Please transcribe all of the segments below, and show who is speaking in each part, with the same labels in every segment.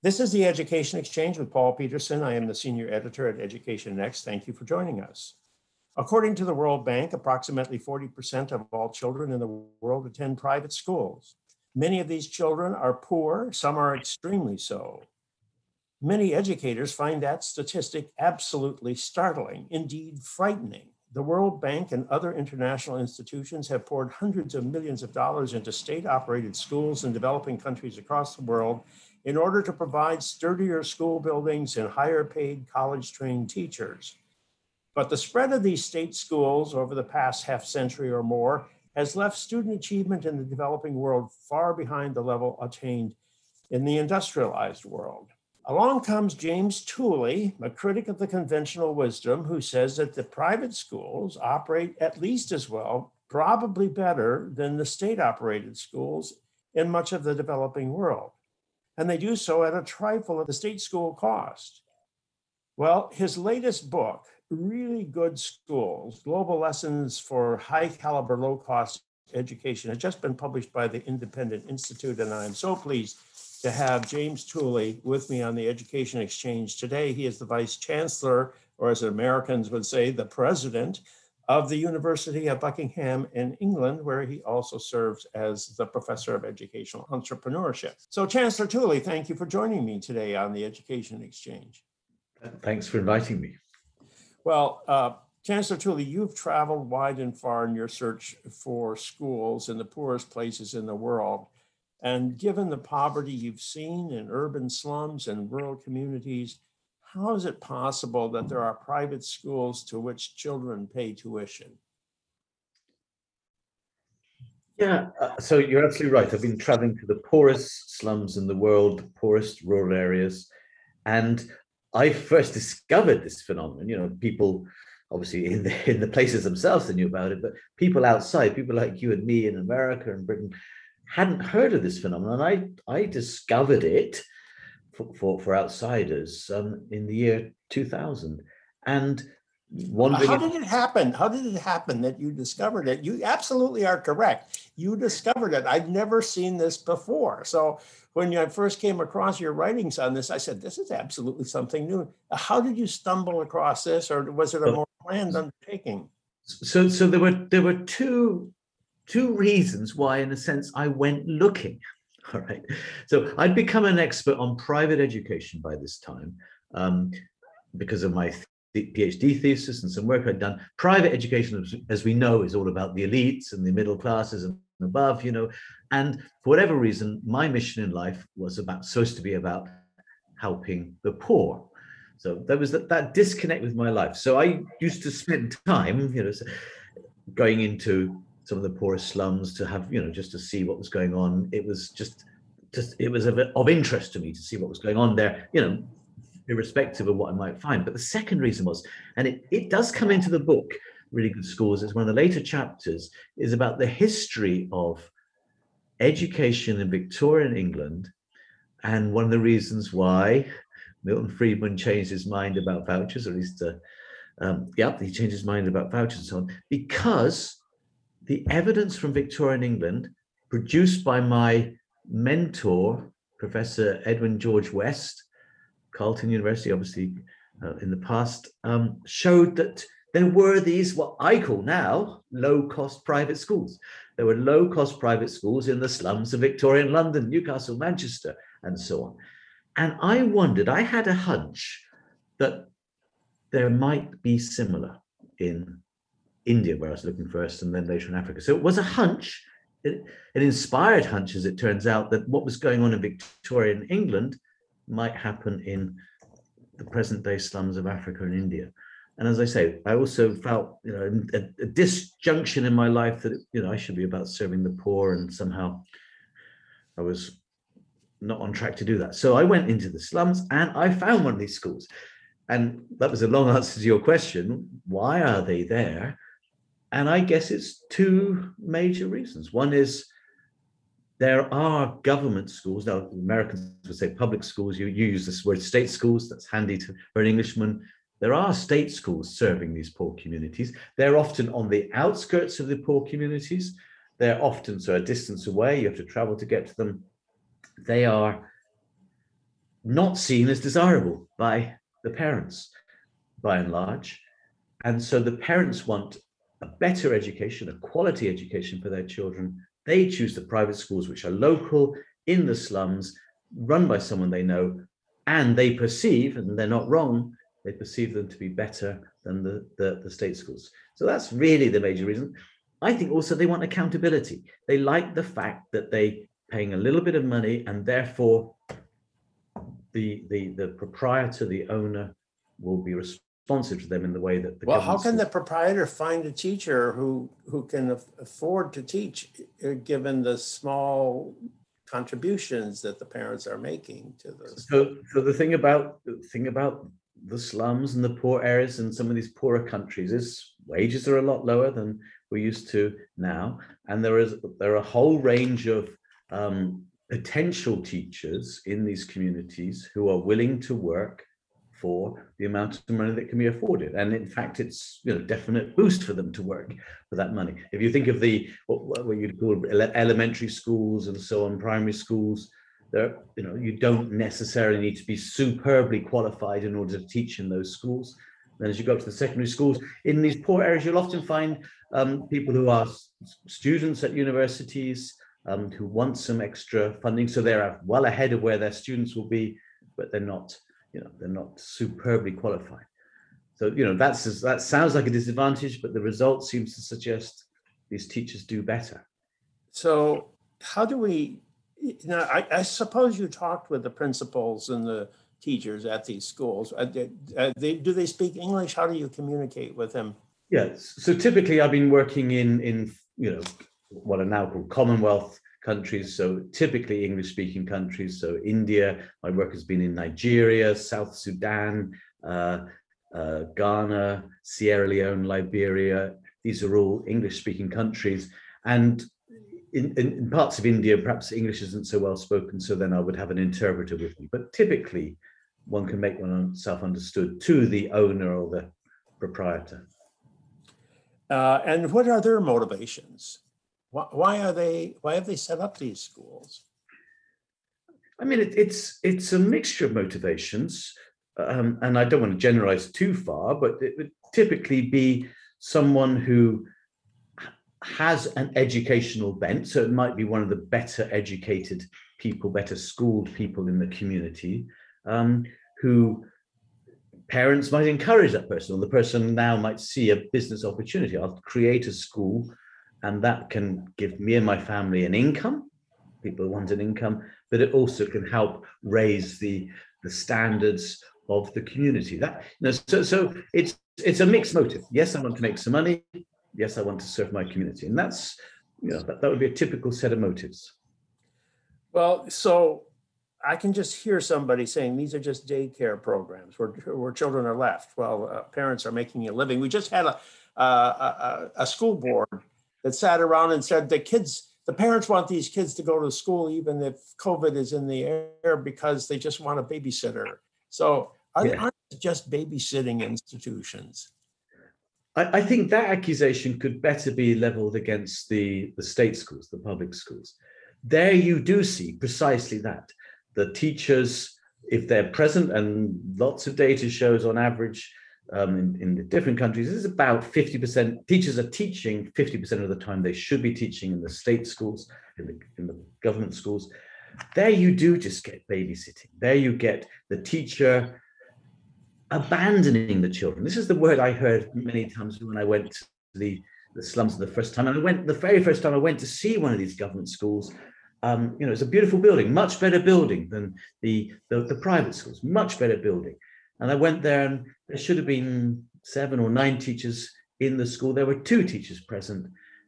Speaker 1: This is the Education Exchange with Paul Peterson. I am the senior editor at Education Next. Thank you for joining us. According to the World Bank, approximately 40% of all children in the world attend private schools. Many of these children are poor, some are extremely so. Many educators find that statistic absolutely startling, indeed frightening. The World Bank and other international institutions have poured hundreds of millions of dollars into state operated schools in developing countries across the world in order to provide sturdier school buildings and higher paid college trained teachers. But the spread of these state schools over the past half century or more has left student achievement in the developing world far behind the level attained in the industrialized world. Along comes James Tooley, a critic of the conventional wisdom, who says that the private schools operate at least as well, probably better than the state operated schools in much of the developing world and they do so at a trifle of the state school cost. Well, his latest book, Really Good Schools Global Lessons for High Caliber, Low Cost Education, has just been published by the Independent Institute. And I'm so pleased to have James Tooley with me on the Education Exchange today. He is the Vice Chancellor, or as Americans would say, the President of the University of Buckingham in England, where he also serves as the professor of educational entrepreneurship. So, Chancellor Tooley, thank you for joining me today on the Education Exchange.
Speaker 2: Thanks for inviting me.
Speaker 1: Well, uh, Chancellor Tooley, you've traveled wide and far in your search for schools in the poorest places in the world. And given the poverty you've seen in urban slums and rural communities, how is it possible that there are private schools to which children pay tuition?
Speaker 2: Yeah, uh, so you're absolutely right. I've been traveling to the poorest slums in the world, the poorest rural areas. And I first discovered this phenomenon. You know, people obviously in the in the places themselves they knew about it, but people outside, people like you and me in America and Britain, hadn't heard of this phenomenon. I I discovered it for, for, outsiders um, in the year 2000. And
Speaker 1: wondering how did it happen? How did it happen that you discovered it? You absolutely are correct. You discovered it. I've never seen this before. So when I first came across your writings on this, I said, this is absolutely something new. How did you stumble across this, or was it a more planned undertaking?
Speaker 2: So, so there were there were two two reasons why, in a sense, I went looking. All right. So I'd become an expert on private education by this time um, because of my th- PhD thesis and some work I'd done. Private education, as we know, is all about the elites and the middle classes and above, you know. And for whatever reason, my mission in life was about supposed to be about helping the poor. So there was that, that disconnect with my life. So I used to spend time, you know, going into some of the poorest slums to have you know just to see what was going on. It was just just it was of, of interest to me to see what was going on there you know irrespective of what i might find. But the second reason was and it, it does come into the book really good schools it's one of the later chapters is about the history of education in victorian england and one of the reasons why milton friedman changed his mind about vouchers or at least uh, um, yeah he changed his mind about vouchers and so on because the evidence from Victorian England, produced by my mentor, Professor Edwin George West, Carleton University, obviously uh, in the past, um, showed that there were these, what I call now, low cost private schools. There were low cost private schools in the slums of Victorian London, Newcastle, Manchester, and so on. And I wondered, I had a hunch that there might be similar in India, where I was looking first, and then later in Africa. So it was a hunch, an inspired hunch, as it turns out, that what was going on in Victorian England might happen in the present day slums of Africa and India. And as I say, I also felt, you know, a, a disjunction in my life that, you know, I should be about serving the poor, and somehow I was not on track to do that. So I went into the slums and I found one of these schools. And that was a long answer to your question. Why are they there? And I guess it's two major reasons. One is there are government schools. Now, Americans would say public schools. You, you use this word state schools. That's handy to, for an Englishman. There are state schools serving these poor communities. They're often on the outskirts of the poor communities. They're often so a distance away. You have to travel to get to them. They are not seen as desirable by the parents by and large. And so the parents want a better education, a quality education for their children. They choose the private schools, which are local in the slums, run by someone they know, and they perceive, and they're not wrong, they perceive them to be better than the, the, the state schools. So that's really the major reason. I think also they want accountability. They like the fact that they paying a little bit of money and therefore the the the proprietor, the owner will be responsive to them in the way that the
Speaker 1: Well, how can the proprietor find a teacher who, who can afford to teach, uh, given the small contributions that the parents are making to this?
Speaker 2: So, so the thing about the thing about the slums and the poor areas in some of these poorer countries is wages are a lot lower than we're used to now, and there is there are a whole range of um, potential teachers in these communities who are willing to work for the amount of money that can be afforded, and in fact, it's you know definite boost for them to work for that money. If you think of the what, what you'd call elementary schools and so on, primary schools, there you know you don't necessarily need to be superbly qualified in order to teach in those schools. Then as you go up to the secondary schools in these poor areas you'll often find um, people who are students at universities um, who want some extra funding. So they're well ahead of where their students will be but they're not you know they're not superbly qualified so you know that's that sounds like a disadvantage but the result seems to suggest these teachers do better
Speaker 1: So how do we, now, I, I suppose you talked with the principals and the teachers at these schools. They- They, do they speak English? How do you communicate with them?
Speaker 2: Yes. So typically, I've been working in in you know what are now called Commonwealth countries. So typically English-speaking countries. So India. My work has been in Nigeria, South Sudan, uh, uh, Ghana, Sierra Leone, Liberia. These are all English-speaking countries, and in, in, in parts of India, perhaps English isn't so well spoken. So then I would have an interpreter with me. But typically, one can make oneself understood to the owner or the proprietor.
Speaker 1: Uh, And what are their motivations? Why, are they, why have they set up these schools?
Speaker 2: I mean, it, it's it's a mixture of motivations, um, and I don't want to generalize too far, but it would typically be someone who has an educational bent. So it might be one of the better educated people, better schooled people in the community, um, who parents might encourage that person, or the person now might see a business opportunity. I'll create a school, and that can give me and my family an income. People want an income but it also can help raise the the standards of the community. That you know, so so it's it's a mixed motive. Yes, I want to make some money. Yes, I want to serve my community, and that's you know that, that would be a typical set of motives.
Speaker 1: Well, so I can just hear somebody saying these are just daycare programs where, where children are left while uh, parents are making a living. We just had a, a, a, a school board that sat around and said the kids, the parents want these kids to go to school even if COVID is in the air because they just want a babysitter. So are they
Speaker 2: Yeah.
Speaker 1: aren't just babysitting institutions?
Speaker 2: I, I think that accusation could better be leveled against the the state schools, the public schools. There you do see precisely that the teachers, if they're present, and lots of data shows on average um, in, in the different countries, this is about 50%. Teachers are teaching 50% of the time they should be teaching in the state schools, in the, in the government schools. There you do just get babysitting. There you get the teacher abandoning the children. This is the word I heard many times when I went to the, the slums the first time. And I went the very first time I went to see one of these government schools. Um, you know, it's a beautiful building, much better building than the, the the private schools, much better building. And I went there, and there should have been seven or nine teachers in the school. There were two teachers present.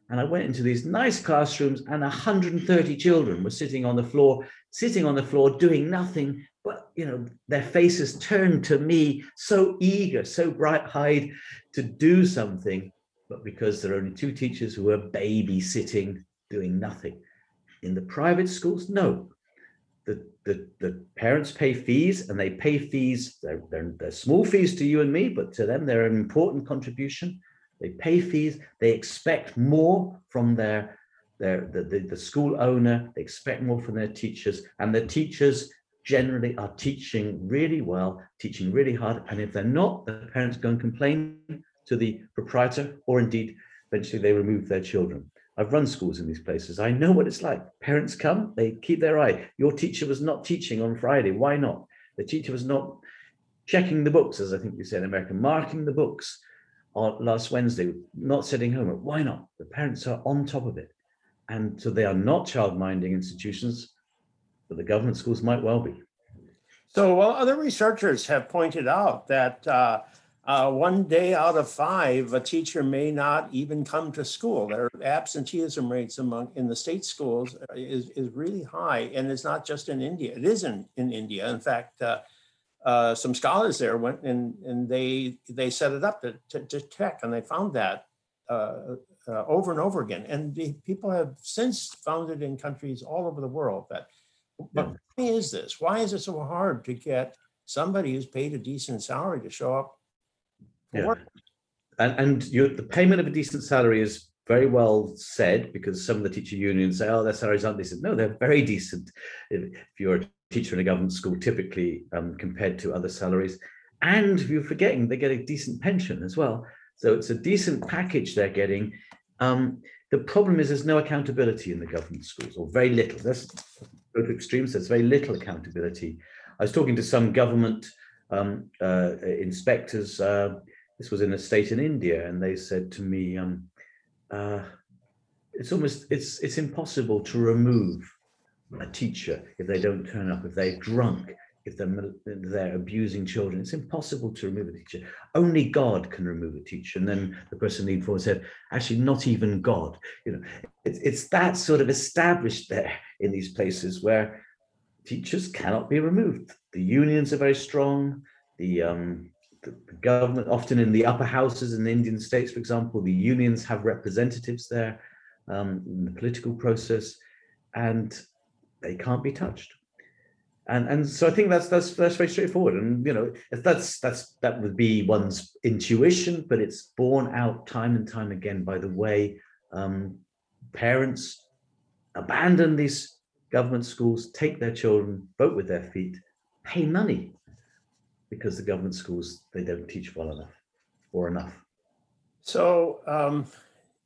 Speaker 2: And I went into these nice classrooms, and 130 children were sitting on the floor, sitting on the floor, doing nothing but you know their faces turned to me so eager so bright-eyed to do something but because there are only two teachers who are babysitting doing nothing in the private schools no the, the, parents pay fees and they pay fees they're, they're, they're small fees to you and me but to them they're an important contribution they pay fees they expect more from their their the, the, the school owner they expect more from their teachers and the teachers generally are teaching really well, teaching really hard. And if they're not, the parents go and complain to the proprietor, or indeed, eventually they remove their children. I've run schools in these places. I know what it's like. Parents come, they keep their eye. Your teacher was not teaching on Friday. Why not? The teacher was not checking the books, as I think you say in America, marking the books on last Wednesday, not setting homework. Why not? The parents are on top of it. And so they are not child-minding institutions, but the government schools might well be.
Speaker 1: So well, other researchers have pointed out that uh, uh, one day out of five, a teacher may not even come to school. Their absenteeism rates among in the state schools is, is really high, and it's not just in India. It is in, in India. In fact, uh, uh, some scholars there went and, and they they set it up to, to, to check, and they found that uh, uh, over and over again. And the people have since found it in countries all over the world. That, but
Speaker 2: Yeah.
Speaker 1: why is this? Why is it so hard to get somebody who's paid a decent salary to show up?
Speaker 2: Yeah.
Speaker 1: work?
Speaker 2: And, and you the payment of a decent salary is very well said because some of the teacher unions say, oh, their salaries aren't decent. No, they're very decent. If, if you're a teacher in a government school, typically um, compared to other salaries. And if you're forgetting, they get a decent pension as well. So it's a decent package they're getting. Um, the problem is there's no accountability in the government schools, or very little. That's both extremes. There's very little accountability. I was talking to some government um, uh, inspectors. Uh, this was in a state in India, and they said to me, um, uh, "It's almost it's it's impossible to remove a teacher if they don't turn up, if they're drunk, if they're they're abusing children. It's impossible to remove a teacher. Only God can remove a teacher." And then the person leaned forward and said, "Actually, not even God. You know, it's it's that sort of established there in these places where." Teachers cannot be removed. The unions are very strong. The um, the government, often in the upper houses in the Indian states, for example, the unions have representatives there um, in the political process, and they can't be touched. And and so I think that's that's that's very straightforward. And you know, that's that's that would be one's intuition, but it's borne out time and time again by the way um, parents abandon these government schools, take their children, vote with their feet, pay money because the government schools they don't teach well enough or enough.
Speaker 1: So, um,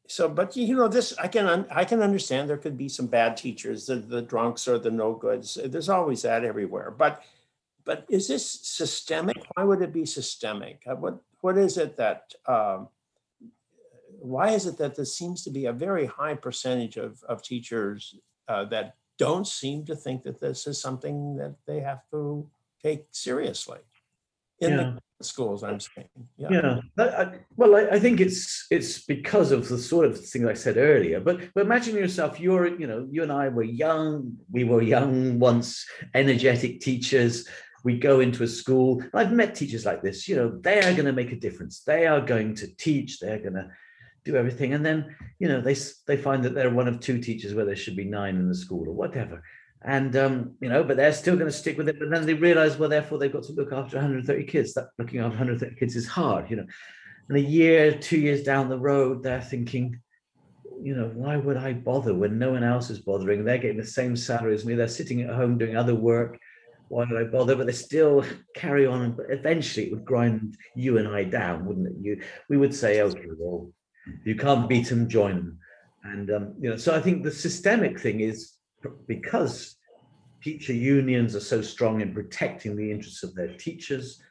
Speaker 1: so, but you know, this, I can, I can understand there could be some bad teachers, the, the drunks or the no goods. There's always that everywhere. But, but is this systemic? Why would it be systemic? Uh, What, what is it that, um, why is it that there seems to be a very high percentage of, of teachers uh, that don't seem to think that this is something that they have to take seriously? In the schools, I'm saying, yeah.
Speaker 2: Yeah. that- I- well, I, I think it's it's because of the sort of things I said earlier. But but imagine yourself, you're you know you and I were young. We were young once, energetic teachers. We go into a school. and I've met teachers like this. You know, they are going to make a difference. They are going to teach. They're going to do everything. And then you know they they find that they're one of two teachers where there should be nine in the school or whatever. And um, you know, but they're still going to stick with it. But then they realize, well, therefore they've got to look after 130 kids. That looking after 130 kids is hard, you know. And a year, two years down the road, they're thinking, you know, why would I bother when no one else is bothering? They're getting the same salary as me. They're sitting at home doing other work. Why would I bother? But they still carry on. But eventually, it would grind you and I down, wouldn't it? You, we would say, okay, well, you can't beat them, join them. And um, you know, so I think the systemic thing is because teacher unions are so strong in protecting the interests of their teachers.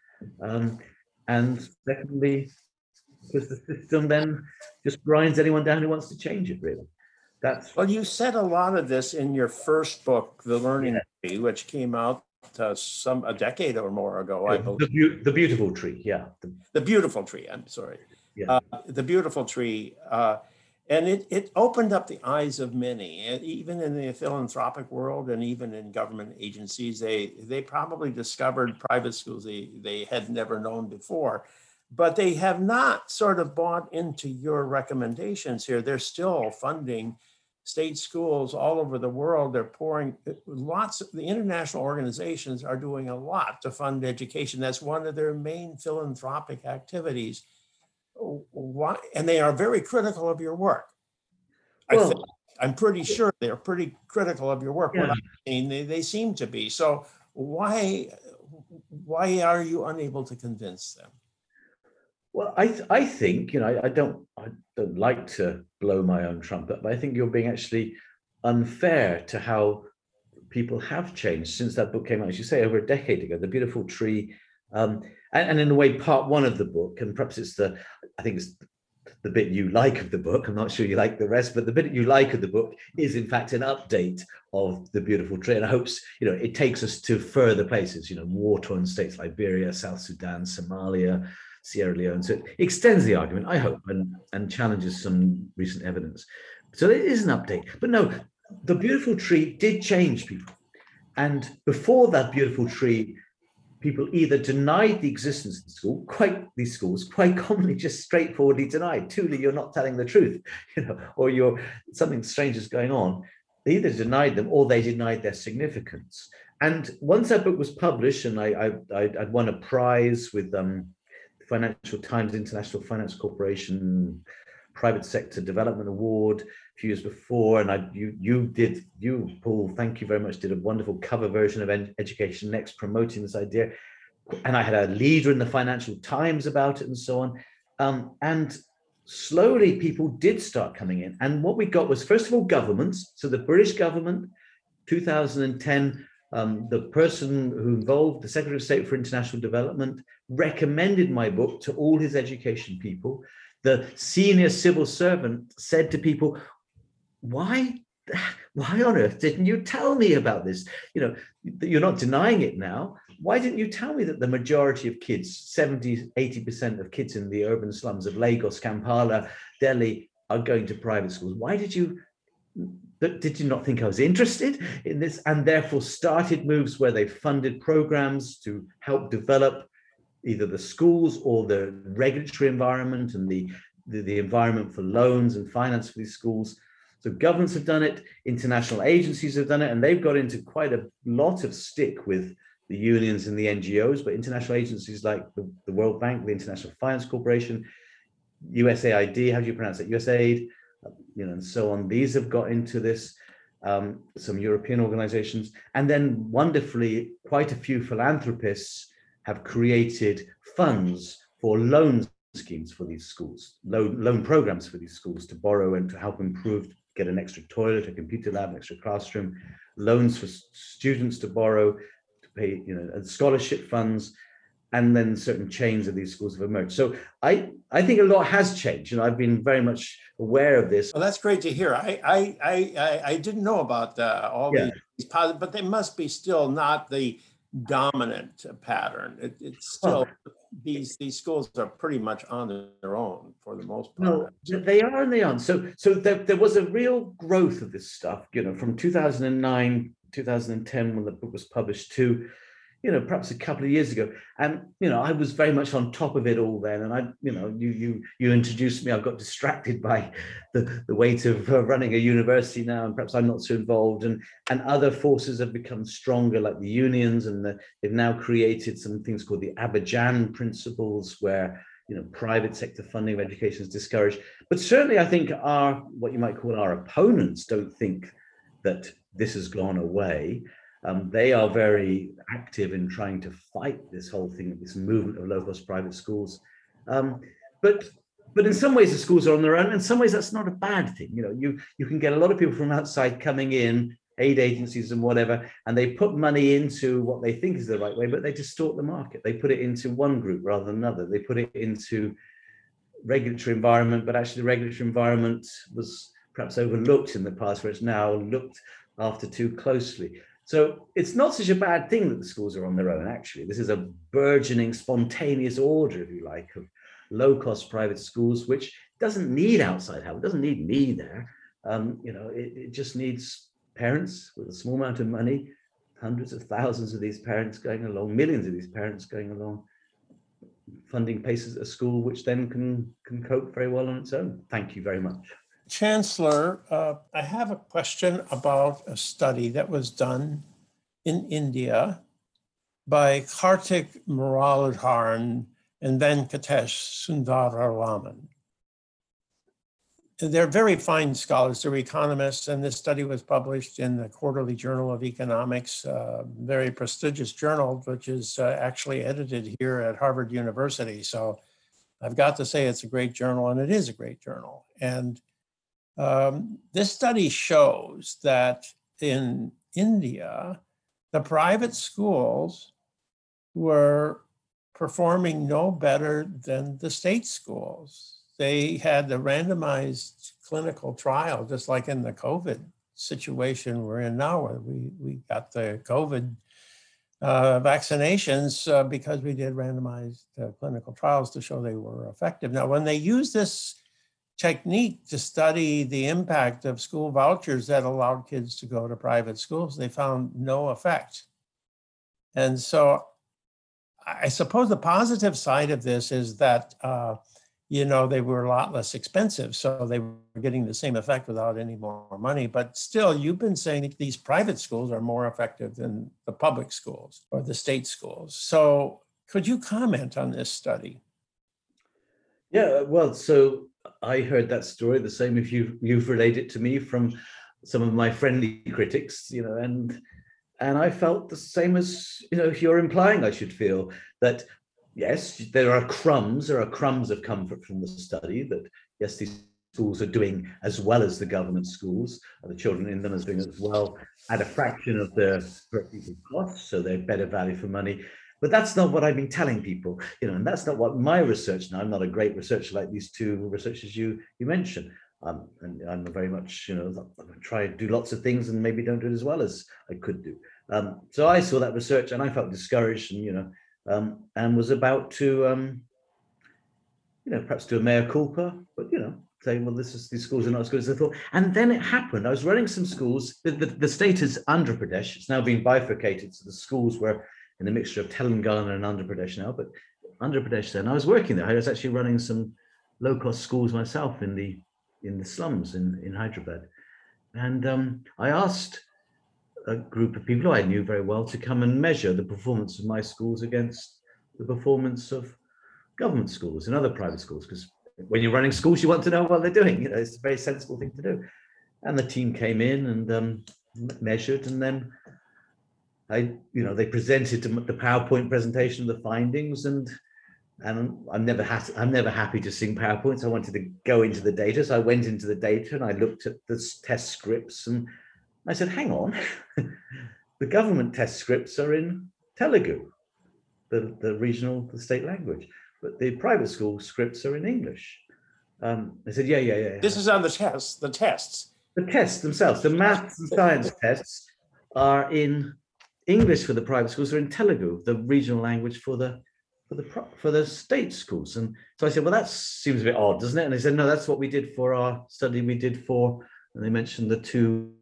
Speaker 2: Um, and secondly, because the system then just grinds anyone down who wants to change it, really. That's
Speaker 1: Well, you said a lot of this in your first book, The Learning Tree, which came out uh, some, a decade or more ago, I
Speaker 2: the,
Speaker 1: believe.
Speaker 2: the beautiful tree, yeah. the-
Speaker 1: The Beautiful Tree, I'm sorry.
Speaker 2: Yeah.
Speaker 1: Uh, The Beautiful Tree. uh, And it, it opened up the eyes of many, and even in the philanthropic world and even in government agencies, they, they probably discovered private schools they, they had never known before. But they have not sort of bought into your recommendations here. They're still funding state schools all over the world. They're pouring eh, lots, of the international organizations are doing a lot to fund education. That's one of their main philanthropic activities. Why, and they are very critical of your work. I think, i'm pretty sure they're pretty critical of your work. What
Speaker 2: Yeah.
Speaker 1: I've seen, they, they seem to be. So why why are you unable to convince them?
Speaker 2: Well, I th- I think you know I, I, don't I don't like to blow my own trumpet, but I think you're being actually unfair to how people have changed since that book came out. As you say, over a decade ago, the beautiful tree, um, and, and in a way, part one of the book, and perhaps it's the I think it's the bit you like of the book. I'm not sure you like the rest, but the bit you like of the book is in fact an update of the beautiful tree. And I hope you know it takes us to further places, you know, war-torn states, Liberia, South Sudan, Somalia, Sierra Leone. So it extends the argument, I hope, and, and challenges some recent evidence. So it is an update. But no, the beautiful tree did change people. And before that beautiful tree, people either denied the existence of the school, quite these schools, quite commonly just straightforwardly denied. Truly, you're not telling the truth, you know, or you're something strange is going on. They either denied them or they denied their significance. And once that book was published, and I, I I'd won a prize with um, Financial Times International Finance Corporation Private Sector Development Award a few years before, and I you you did you Paul, thank you very much, did a wonderful cover version of Education Next promoting this idea, and I had a leader in the Financial Times about it and so on, um, and slowly people did start coming in, and what we got was first of all governments, so the British government, 2010 um, the person who involved, the Secretary of State for International Development, recommended my book to all his education people. The senior civil servant said to people, why why on earth didn't you tell me about this? You know you're not denying it now. Why didn't you tell me that the majority of kids 70 80% of kids in the urban slums of lagos kampala delhi are going to private schools. Why did you did you not think I was interested in this? And therefore started moves where they funded programs to help develop either the schools or the regulatory environment and the, the, the environment for loans and finance for these schools. So governments have done it, international agencies have done it, and they've got into quite a lot of stick with the unions and the NGOs, but international agencies like the, the World Bank, the International Finance Corporation, USAID, how do you pronounce it? USAID, you know, and so on. These have got into this, um, some European organizations, and then wonderfully, quite a few philanthropists have created funds for loan schemes for these schools, loan, loan programs for these schools to borrow and to help improve, get an extra toilet, a computer lab, an extra classroom, loans for students to borrow, to pay, you know, scholarship funds, and then certain chains of these schools have emerged. So I, I think a lot has changed, and I've been very much aware of this.
Speaker 1: Well, that's great to hear. I, I, I, I didn't know about uh, all yeah. these positive, but they must be still not the dominant pattern. It, it's still these these schools are pretty much on their own for the most part.
Speaker 2: No, they are and they aren't. So so there, there was a real growth of this stuff, you know, from 2009, 2010 when the book was published to you know, perhaps a couple of years ago. And, you know, I was very much on top of it all then. And I, you know, you you you introduced me. I got distracted by the, the weight of uh, running a university now, and perhaps I'm not so involved. And and other forces have become stronger, like the unions, and the, they've now created some things called the Abidjan principles, where you know private sector funding of education is discouraged. But certainly, I think our what you might call our opponents don't think that this has gone away. Um, they are very active in trying to fight this whole thing, this movement of low-cost private schools. Um, but but in some ways the schools are on their own. In some ways that's not a bad thing. You know, you you can get a lot of people from outside coming in, aid agencies and whatever, and they put money into what they think is the right way, but they distort the market. They put it into one group rather than another. They put it into regulatory environment, but actually the regulatory environment was perhaps overlooked in the past, where it's now looked after too closely. So it's not such a bad thing that the schools are on their own, actually. This is a burgeoning, spontaneous order, if you like, of low cost private schools, which doesn't need outside help, it doesn't need me there. Um, you know, it, it just needs parents with a small amount of money, hundreds of thousands of these parents going along, millions of these parents going along, funding places at a school, which then can, can cope very well on its own. Thank you very much.
Speaker 1: Chancellor, uh, I have a question about a study that was done in India by Kartik Muralidharan and Venkatesh Sundararaman. they're very fine scholars. They're economists, and this study was published in the Quarterly Journal of Economics, uh, very prestigious journal, which is uh, actually edited here at Harvard University. So I've got to say it's a great journal, and it is a great journal. And um, this study shows that in India, the private schools were performing no better than the state schools. They had the randomized clinical trial, just like in the COVID situation we're in now, where we, we got the COVID uh, vaccinations uh, because we did randomized uh, clinical trials to show they were effective. Now, when they use this technique to study the impact of school vouchers that allowed kids to go to private schools, they found no effect. And so I suppose the positive side of this is that, uh, you know, they were a lot less expensive. So they were getting the same effect without any more money. But still, you've been saying that these private schools are more effective than the public schools or the state schools. So could you comment on this study?
Speaker 2: Yeah, well, so I heard that story the same if you you've relayed it to me from some of my friendly critics, you know, and and I felt the same as you know you're implying I should feel that yes, there are crumbs, there are crumbs of comfort from the study that yes, these schools are doing as well as the government schools, the children in them are doing as well at a fraction of the costs, so they're better value for money. But that's not what I've been telling people, you know, and that's not what my research. Now, I'm not a great researcher like these two researchers you you mentioned. Um, and I'm very much, you know, I try to do lots of things and maybe don't do it as well as I could do. Um, so I saw that research and I felt discouraged and, you know, um, and was about to, um, you know, perhaps do a mea culpa, but, you know, saying, well, this is these schools are not as good as I thought. And then it happened. I was running some schools. The, the, the state is Andhra Pradesh. It's now been bifurcated. So the schools were in a mixture of Telangana and Andhra Pradesh now, but Andhra Pradesh then. I was working there. I was actually running some low-cost schools myself in the in the slums in, in Hyderabad. And um, I asked a group of people who I knew very well to come and measure the performance of my schools against the performance of government schools and other private schools, because when you're running schools, you want to know what they're doing. You know, it's a very sensible thing to do. And the team came in and um, measured, and then I, you know, they presented the PowerPoint presentation of the findings, and and I'm never ha- I'm never happy to sing PowerPoints. I wanted to go into the data, so I went into the data and I looked at the test scripts, and I said, "Hang on, the government test scripts are in Telugu, the the regional, the state language, but the private school scripts are in English." Um, I said, "Yeah, yeah, yeah."
Speaker 1: This is on the tests. The tests.
Speaker 2: The tests themselves, the maths and science tests, are in English for the private schools are in Telugu, the regional language for the for the for the state schools. And so I said, well, that seems a bit odd, doesn't it? And they said, no, that's what we did for our study. We did for, and they mentioned the two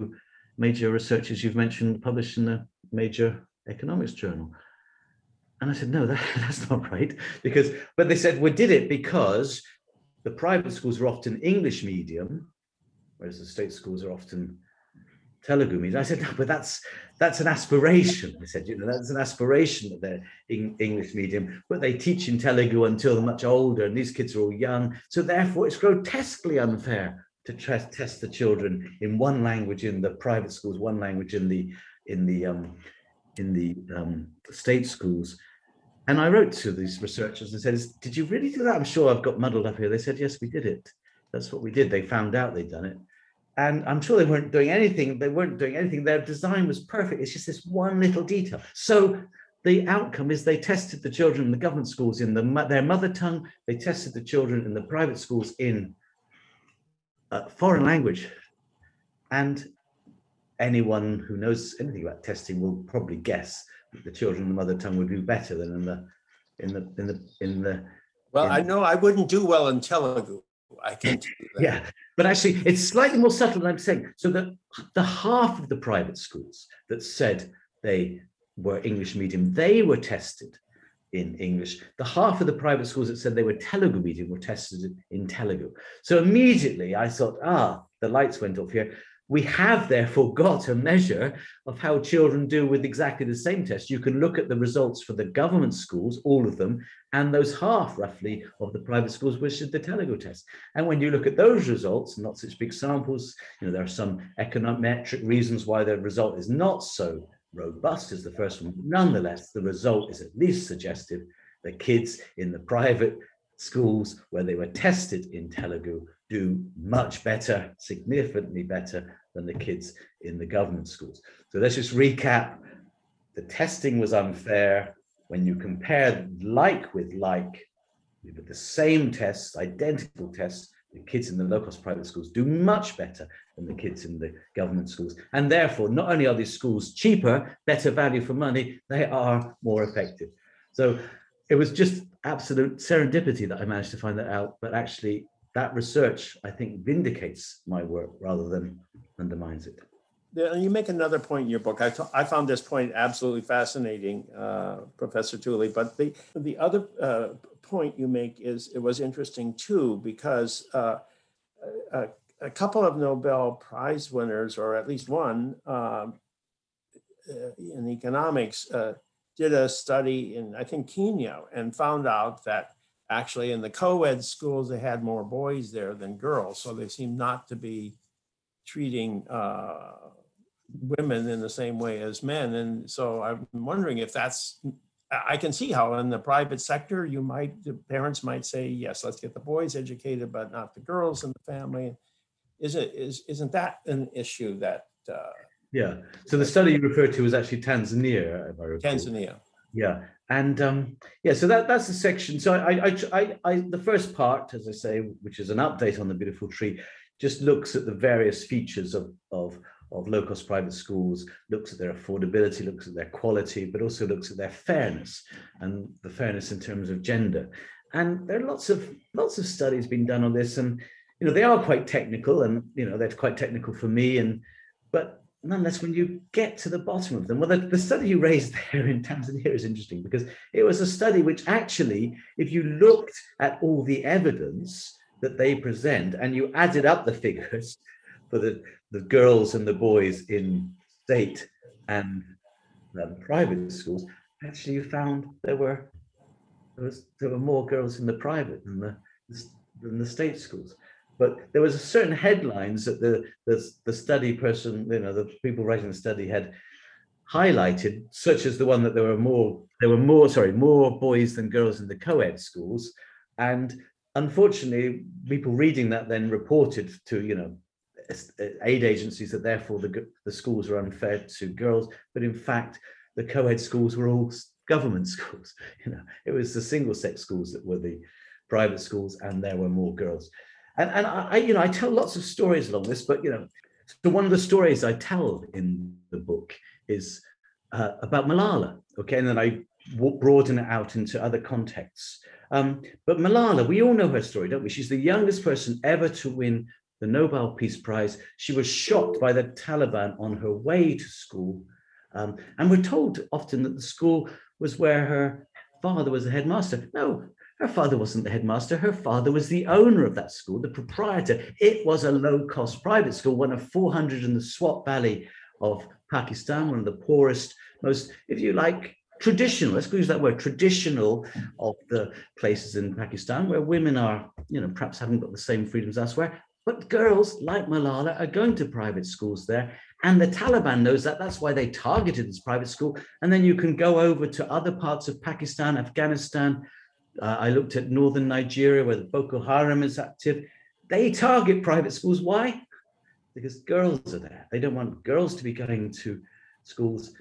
Speaker 2: major researchers you've mentioned published in the major economics journal. And I said, no, that, that's not right. Because, but they said, we did it because the private schools are often English medium, whereas the state schools are often Telugu means. I said, no, but that's that's an aspiration. I said, you know, that's an aspiration that they're in English medium, but they teach in Telugu until they're much older, and these kids are all young. So therefore, it's grotesquely unfair to test the children in one language in the private schools, one language in the in the um, in the um, state schools. And I wrote to these researchers and said, "Did you really do that?" I'm sure I've got muddled up here. They said, "Yes, we did it. That's what we did." They found out they'd done it and I'm sure they weren't doing anything. They weren't doing anything. Their design was perfect. It's just this one little detail. So the outcome is they tested the children in the government schools in the, their mother tongue. They tested the children in the private schools in uh, foreign language. And anyone who knows anything about testing will probably guess that the children in the mother tongue would do better than in the in the in the in the.
Speaker 1: Well, in, I know I wouldn't do well in Telugu. I can't.
Speaker 2: Yeah, but actually, it's slightly more subtle than I'm saying. So that the half of the private schools that said they were English medium, they were tested in English. The half of the private schools that said they were Telugu medium were tested in Telugu. So immediately I thought, ah, the lights went off here. We have therefore got a measure of how children do with exactly the same test. You can look at the results for the government schools, all of them, and those half roughly of the private schools, which did the Telugu test. And when you look at those results, not such big samples, you know, there are some econometric reasons why the result is not so robust as the first one. Nonetheless, the result is at least suggestive that kids in the private schools where they were tested in Telugu do much better, significantly better than the kids in the government schools. So let's just recap. The testing was unfair. When you compare like with like, with the same tests, identical tests, the kids in the low-cost private schools do much better than the kids in the government schools. And therefore, not only are these schools cheaper, better value for money, they are more effective. So it was just absolute serendipity that I managed to find that out. But actually, that research, I think, vindicates my work rather than undermines it.
Speaker 1: Yeah, you make another point in your book. I, I found this point absolutely fascinating, uh, Professor Tooley. But the the other uh, point you make is it was interesting too because uh, a, a, couple of Nobel Prize winners, or at least one um, uh, in economics, uh, did a study in I think Kenya and found out that actually in the co-ed schools they had more boys there than girls, so they seem not to be treating uh, women in the same way as men. And so I'm wondering if that's, I can see how in the private sector, you might, the parents might say, yes, let's get the boys educated, but not the girls in the family. Is it, is, isn't that an issue that? Uh,
Speaker 2: yeah, so the study you referred to was actually Tanzania, if I.
Speaker 1: Tanzania.
Speaker 2: Yeah, and um, yeah, so that that's the section. So I, I, I, I, the first part, as I say, which is an update on the beautiful tree, just looks at the various features of, of, of low-cost private schools, looks at their affordability, looks at their quality, but also looks at their fairness and the fairness in terms of gender. And there are lots of lots of studies being done on this, and you know they are quite technical, and you know they're quite technical for me, and but nonetheless, when you get to the bottom of them, well, the, the, study you raised there in Tanzania is interesting because it was a study which actually, if you looked at all the evidence, that they present and you added up the figures for the, the girls and the boys in state and um, private schools, actually you found there were there was there were more girls in the private than the than the state schools. But there was certain headlines that the, the the study person, you know, the people writing the study had highlighted, such as the one that there were more there were more sorry more boys than girls in the co-ed schools, and unfortunately, people reading that then reported to, you know, eh, aid agencies that therefore the, the schools were unfair to girls. But in fact, the co-ed schools were all government schools. You know, it was the single-sex schools that were the private schools, and there were more girls. And and I, you know, I tell lots of stories along this, but you know, so one of the stories I tell in the book is uh, about Malala. Okay, and then I broaden it out into other contexts. Um, but Malala, we all know her story, don't we? She's the youngest person ever to win the Nobel Peace Prize. She was shot by the Taliban on her way to school. Um, and we're told often that the school was where her father was the headmaster. No, her father wasn't the headmaster. Her father was the owner of that school, the proprietor. It was a low cost private school, one of 400 in the Swat Valley of Pakistan, one of the poorest, most, if you like, traditional, let's use that word, traditional of the places in Pakistan where women are, you know, perhaps haven't got the same freedoms elsewhere. But girls like Malala are going to private schools there. And the Taliban knows that. That's why they targeted this private school. And then you can go over to other parts of Pakistan, Afghanistan. Uh, I looked at northern Nigeria where the Boko Haram is active. They target private schools. Why? Because girls are there. They don't want girls to be going to schools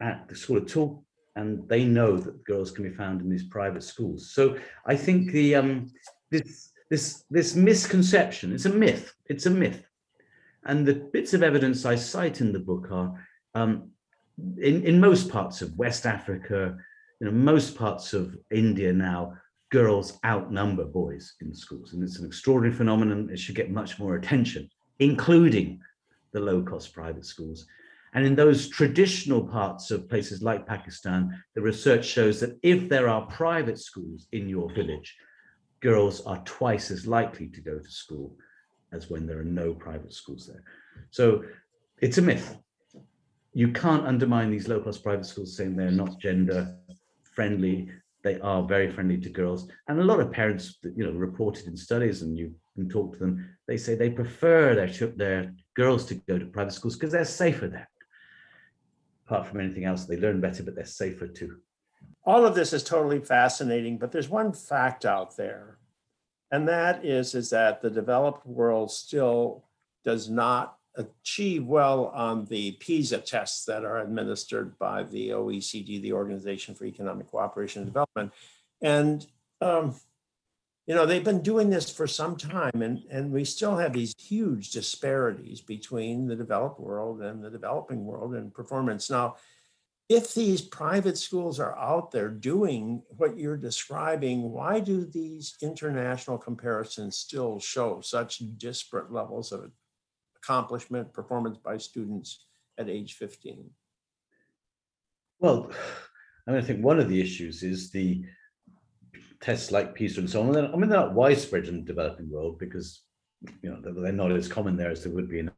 Speaker 2: at the school at all and they know that girls can be found in these private schools. So I think the um, this this this misconception it's a myth. It's a myth, and the bits of evidence I cite in the book are um, in in most parts of West Africa, you know, most parts of India now. Girls outnumber boys in schools, and it's an extraordinary phenomenon. It should get much more attention, including the low-cost private schools. And in those traditional parts of places like Pakistan, the research shows that if there are private schools in your village, girls are twice as likely to go to school as when there are no private schools there. So it's a myth. You can't undermine these low cost private schools saying they're not gender friendly. They are very friendly to girls. And a lot of parents, you know, reported in studies and you can talk to them, they say they prefer their, their girls to go to private schools because they're safer there. Apart from anything else, they learn better, but they're safer too.
Speaker 1: All of this is totally fascinating, but there's one fact out there. And that is, is that the developed world still does not achieve well on the PISA tests that are administered by the OECD, the Organization for Economic Cooperation and Development. And, um, you know, they've been doing this for some time, and, and we still have these huge disparities between the developed world and the developing world in performance. Now, if these private schools are out there doing what you're describing, why do these international comparisons still show such disparate levels of accomplishment, performance by students at age 15?
Speaker 2: Well, I mean, I think one of the issues is the tests like PISA and so on. I mean, they're not widespread in the developing world because you know they're not as common there as they would be in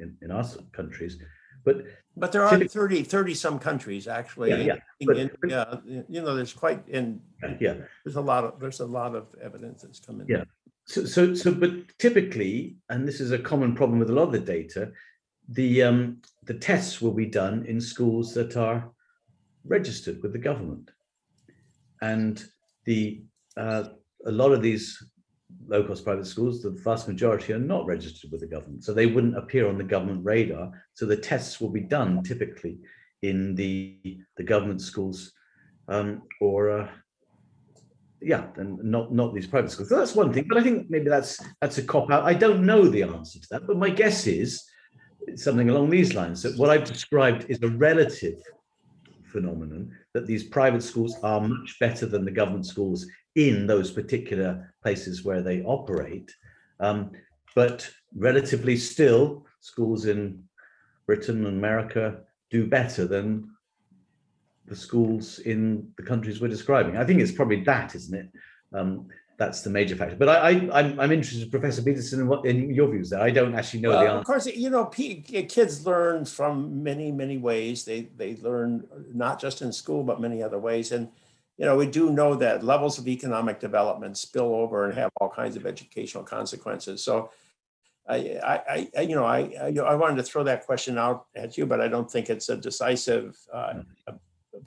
Speaker 2: in, in our countries. But
Speaker 1: but there are 30, 30 some countries actually.
Speaker 2: Yeah, yeah. But,
Speaker 1: yeah, you know, there's quite in
Speaker 2: yeah.
Speaker 1: There's a lot of there's a lot of evidence that's coming.
Speaker 2: Yeah. So so so but typically, and this is a common problem with a lot of the data, the um the tests will be done in schools that are registered with the government. And the uh, a lot of these low-cost private schools, the vast majority are not registered with the government, so they wouldn't appear on the government radar. So the tests will be done typically in the the government schools um, or uh, yeah, and not not these private schools. So that's one thing, but I think maybe that's that's a cop out. I don't know the answer to that, but my guess is something along these lines. That what I've described is a relative phenomenon that these private schools are much better than the government schools in those particular places where they operate. Um, but relatively still, schools in Britain and America do better than the schools in the countries we're describing. I think it's probably that, isn't it? Um, that's the major factor. But I, I, I'm, I'm interested, Professor Peterson, in, what, in your views there. I don't actually know
Speaker 1: well,
Speaker 2: the answer.
Speaker 1: Of course, you know, kids learn from many, many ways. They, they learn not just in school, but many other ways. And you know, we do know that levels of economic development spill over and have all kinds of educational consequences. So I, I, I you know, I, I, I wanted to throw that question out at you, but I don't think it's a decisive uh,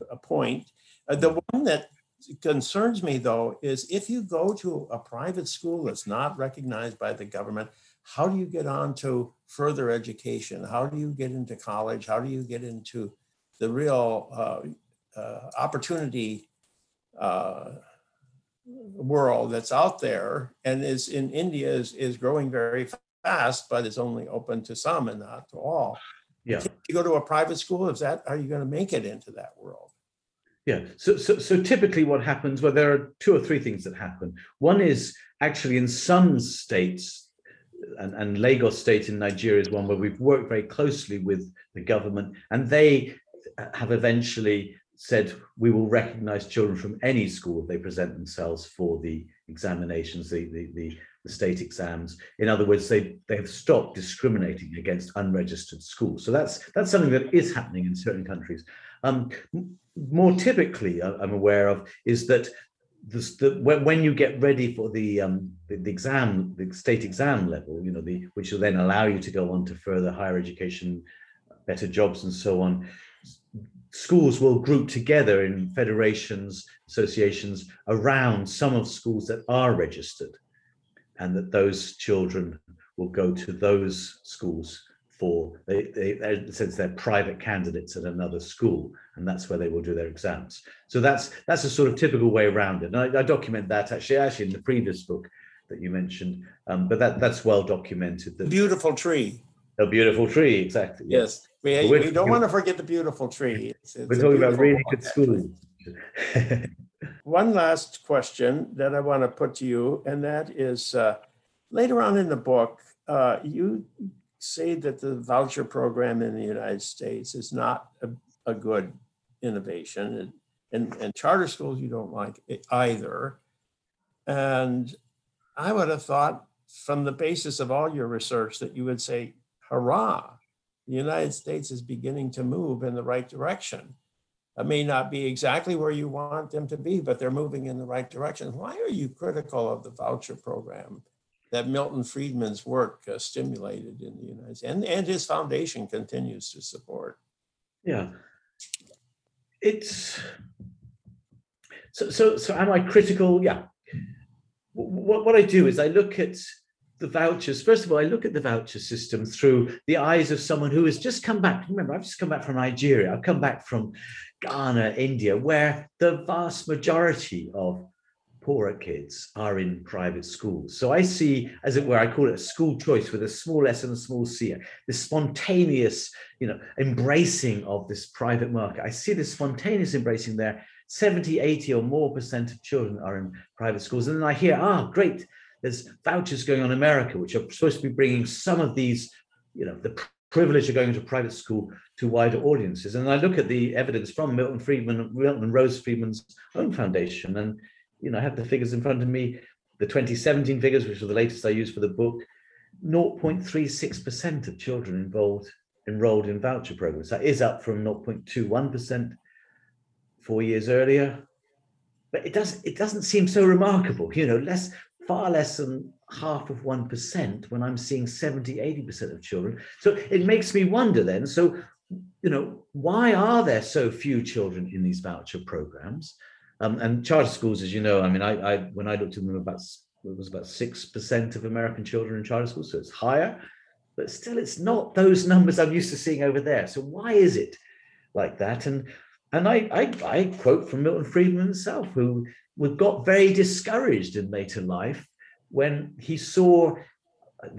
Speaker 1: a, point. Uh, the one that concerns me though is if you go to a private school that's not recognized by the government, how do you get on to further education? How do you get into college? How do you get into the real uh, uh, opportunity uh, world that's out there and is in India is, is growing very fast, but is only open to some and not to all.
Speaker 2: Yeah.
Speaker 1: You go to a private school, is that, are you going to make it into that world?
Speaker 2: Yeah. So, so, so typically what happens, well, there are two or three things that happen. One is actually in some states, and, and Lagos state in Nigeria is one where we've worked very closely with the government and they uh, have eventually said we will recognize children from any school if they present themselves for the examinations, the, the, the, the, state exams. In other words, they, they have stopped discriminating against unregistered schools. So that's that's something that is happening in certain countries. Um, more typically, I'm aware of is that the, when, when you get ready for the, um, the, the exam, the state exam level, you know, the which will then allow you to go on to further higher education, better jobs, and so on schools will group together in federations, associations around some of schools that are registered, and that those children will go to those schools for they, they since they're private candidates at another school, and that's where they will do their exams. So that's that's a sort of typical way around it. And I, I document that actually actually in the previous book that you mentioned, um, but that that's well documented. That
Speaker 1: beautiful tree.
Speaker 2: A beautiful tree, exactly.
Speaker 1: Yes. We, we don't want to forget the beautiful tree.
Speaker 2: It's, it's we're talking about really good schools.
Speaker 1: One last question that I want to put to you, and that is uh, later on in the book, uh, you say that the voucher program in the United States is not a, a good innovation. And, and, and charter schools, you don't like it either. And I would have thought from the basis of all your research that you would say, hurrah, the United States is beginning to move in the right direction. It may not be exactly where you want them to be, but they're moving in the right direction. Why are you critical of the voucher program that Milton Friedman's work uh, stimulated in the United States and, and his foundation continues to support?
Speaker 2: Yeah. It's so so so am I critical? Yeah. What what I do is I look at the vouchers. First of all, I look at the voucher system through the eyes of someone who has just come back. Remember, I've just come back from Nigeria. I've come back from Ghana, India, where the vast majority of poorer kids are in private schools. So I see, as it were, I call it a school choice with a small s and a small c, this spontaneous, you know, embracing of this private market. I see this spontaneous embracing there. 70, 80 or more percent of children are in private schools. And then I hear, ah, great, there's vouchers going on in America, which are supposed to be bringing some of these, you know, the privilege of going to private school to wider audiences. And I look at the evidence from Milton Friedman, Milton Rose Friedman's own foundation, and you know, I have the figures in front of me, the 2017 figures, which are the latest I used for the book. 0.36% of children involved enrolled in voucher programs. That is up from 0.21% four years earlier. But it does it doesn't seem so remarkable, you know, less far less than half of 1% when I'm seeing 70, 80% of children. So it makes me wonder then, so, you know, why are there so few children in these voucher programs? Um, and charter schools, as you know, I mean, I, I when I looked at them, about it was about six percent of American children in charter schools, so it's higher, but still, it's not those numbers I'm used to seeing over there. So why is it like that? And and I I, I quote from Milton Friedman himself, who got very discouraged in later life when he saw.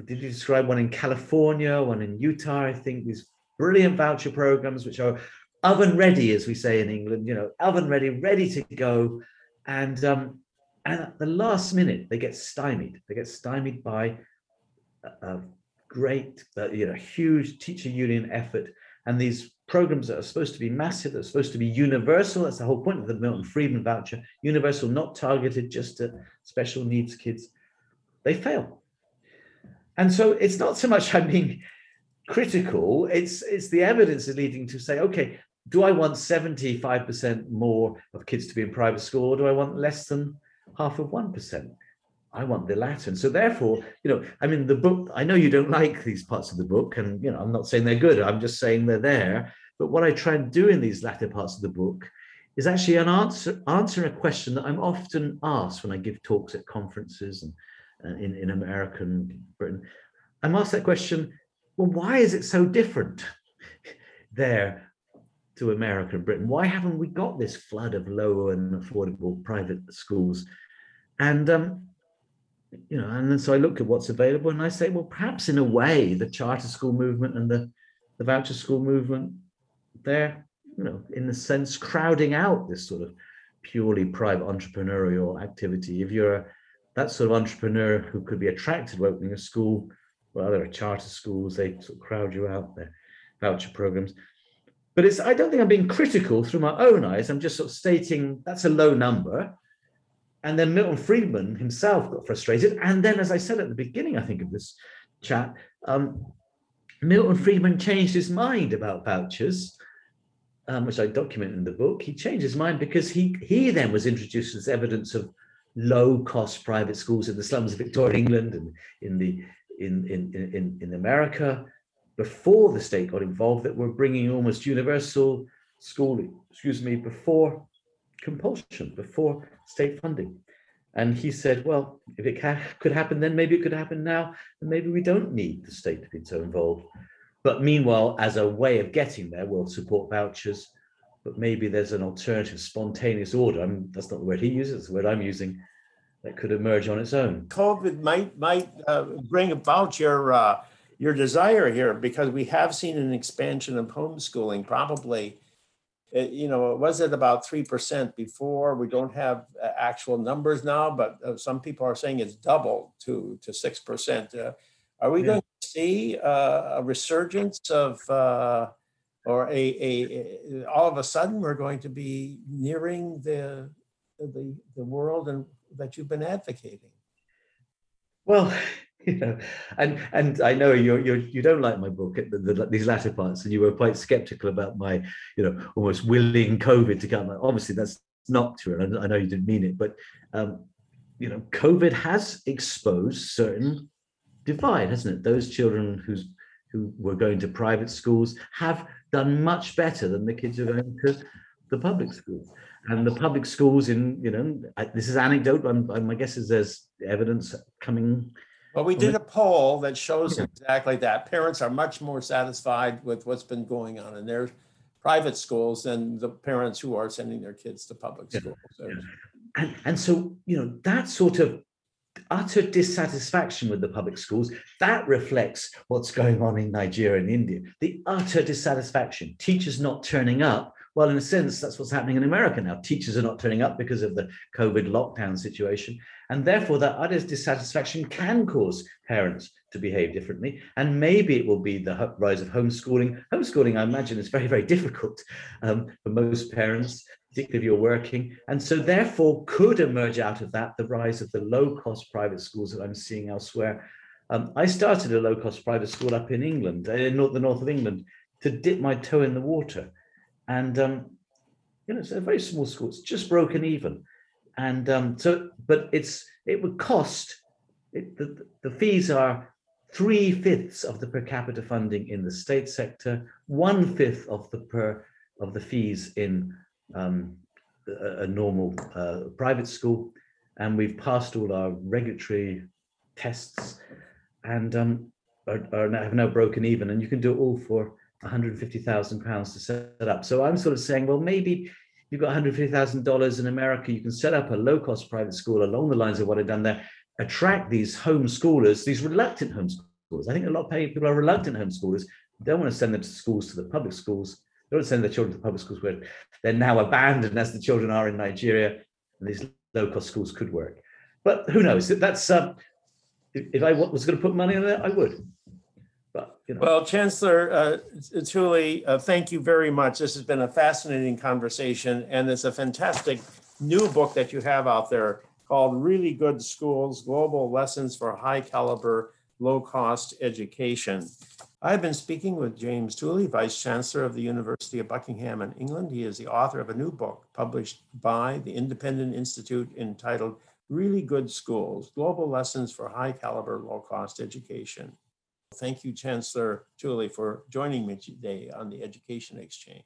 Speaker 2: Did you describe one in California, one in Utah? I think these brilliant voucher programs, which are oven ready, as we say in England, you know, oven ready, ready to go. And um, and at the last minute, they get stymied. They get stymied by a, a great, uh, you know, huge teacher union effort. And these programs that are supposed to be massive, that are supposed to be universal. That's the whole point of the Milton Friedman voucher, universal, not targeted just to special needs kids. They fail. And so it's not so much I'm being critical, it's it's the evidence is leading to say, okay, do I want 75% more of kids to be in private school or do I want less than half of 1%? I want the latter. And so therefore, you know, I mean, the book, I know you don't like these parts of the book and, you know, I'm not saying they're good. I'm just saying they're there. But what I try and do in these latter parts of the book is actually an answer, answering a question that I'm often asked when I give talks at conferences and uh, in, in American Britain. I'm asked that question, well, why is it so different there to America and Britain? Why haven't we got this flood of low and affordable private schools? And um, you know, and then so I look at what's available and I say, well, perhaps in a way, the charter school movement and the, the voucher school movement, they're, you know, in a sense, crowding out this sort of purely private entrepreneurial activity. If you're a, that sort of entrepreneur who could be attracted to opening a school, well, there are charter schools, they sort of crowd you out there, voucher programs. But it's I don't think I'm being critical through my own eyes. I'm just sort of stating that's a low number. And then Milton Friedman himself got frustrated. And then, as I said at the beginning, I think of this chat, um, Milton Friedman changed his mind about vouchers, um, which I document in the book. He changed his mind because he he then was introduced as evidence of low cost private schools in the slums of Victorian England and in the in in in, in America before the state got involved that were bringing almost universal schooling, excuse me, before compulsion, before state funding. And he said, well, if it could happen then, maybe it could happen now, and maybe we don't need the state to be so involved. But meanwhile, as a way of getting there, we'll support vouchers, but maybe there's an alternative spontaneous order. I mean, that's not the word he uses, it's the word I'm using, that could emerge on its own.
Speaker 1: COVID might might uh, bring about your uh, your desire here because we have seen an expansion of homeschooling probably uh, you know was it about 3% before. We don't have uh, actual numbers now but uh, some people are saying it's doubled to to 6% uh, are we yeah. going to see uh, a resurgence of uh, or a, a, a, all of a sudden we're going to be nearing the the, the world and that you've been advocating?
Speaker 2: Well you know, and and I know you're you're you don't like my book the, the, these latter parts, and you were quite skeptical about my, you know, almost willing COVID to come. Obviously, that's not true. And I, I know you didn't mean it, but um, you know, COVID has exposed certain divide, hasn't it? Those children who's who were going to private schools have done much better than the kids who are going to the public schools. And the public schools in, you know, I, this is anecdote, but I'm, my guess is there's evidence coming
Speaker 1: Well, we did a poll that shows exactly that. Parents are much more satisfied with what's been going on in their private schools than the parents who are sending their kids to public schools.
Speaker 2: Yeah. and and so you know that sort of utter dissatisfaction with the public schools that reflects what's going on in nigeria and india the utter dissatisfaction teachers not turning up well in a sense that's what's happening in america now teachers are not turning up because of the covid lockdown situation and therefore that utter dissatisfaction can cause parents to behave differently and maybe it will be the rise of homeschooling homeschooling i imagine is very very difficult um, for most parents particularly if you're working. And so therefore could emerge out of that the rise of the low-cost private schools that I'm seeing elsewhere. Um, I started a low-cost private school up in England, uh, in the north of England, to dip my toe in the water. And um, you know, it's a very small school, it's just broken even. And um, so, but it's it would cost it, the, the fees are three fifths of the per capita funding in the state sector, one fifth of the per of the fees in um, a, a normal uh, private school, and we've passed all our regulatory tests, and um, are, are now, have now broken even. And you can do it all for 150,000 pounds to set up. So I'm sort of saying, well, maybe you've got 150,000 dollars in America. You can set up a low-cost private school along the lines of what I've done there. Attract these homeschoolers, these reluctant homeschoolers. I think a lot of people are reluctant homeschoolers. They don't want to send them to schools to the public schools. They don't send their children to public schools where they're now abandoned as the children are in Nigeria. And these low-cost schools could work. But who knows? That's uh, if, if I was going to put money on it, I would. You know,
Speaker 1: Well, Chancellor uh, Tooley, uh, thank you very much. This has been a fascinating conversation, and it's a fantastic new book that you have out there called Really Good Schools, Global Lessons for High Caliber, Low Cost Education. I've been speaking with James Tooley, Vice Chancellor of the University of Buckingham in England. He is the author of a new book published by the Independent Institute entitled Really Good Schools, Global Lessons for High Caliber, Low Cost Education. Thank you, Chancellor Tooley, for joining me today on the Education Exchange.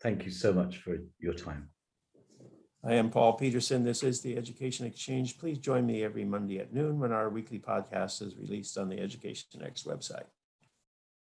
Speaker 2: thank you so much for your time.
Speaker 1: I am Paul Peterson. This is the Education Exchange. Please join me every Monday at noon when our weekly podcast is released on the Education Next website.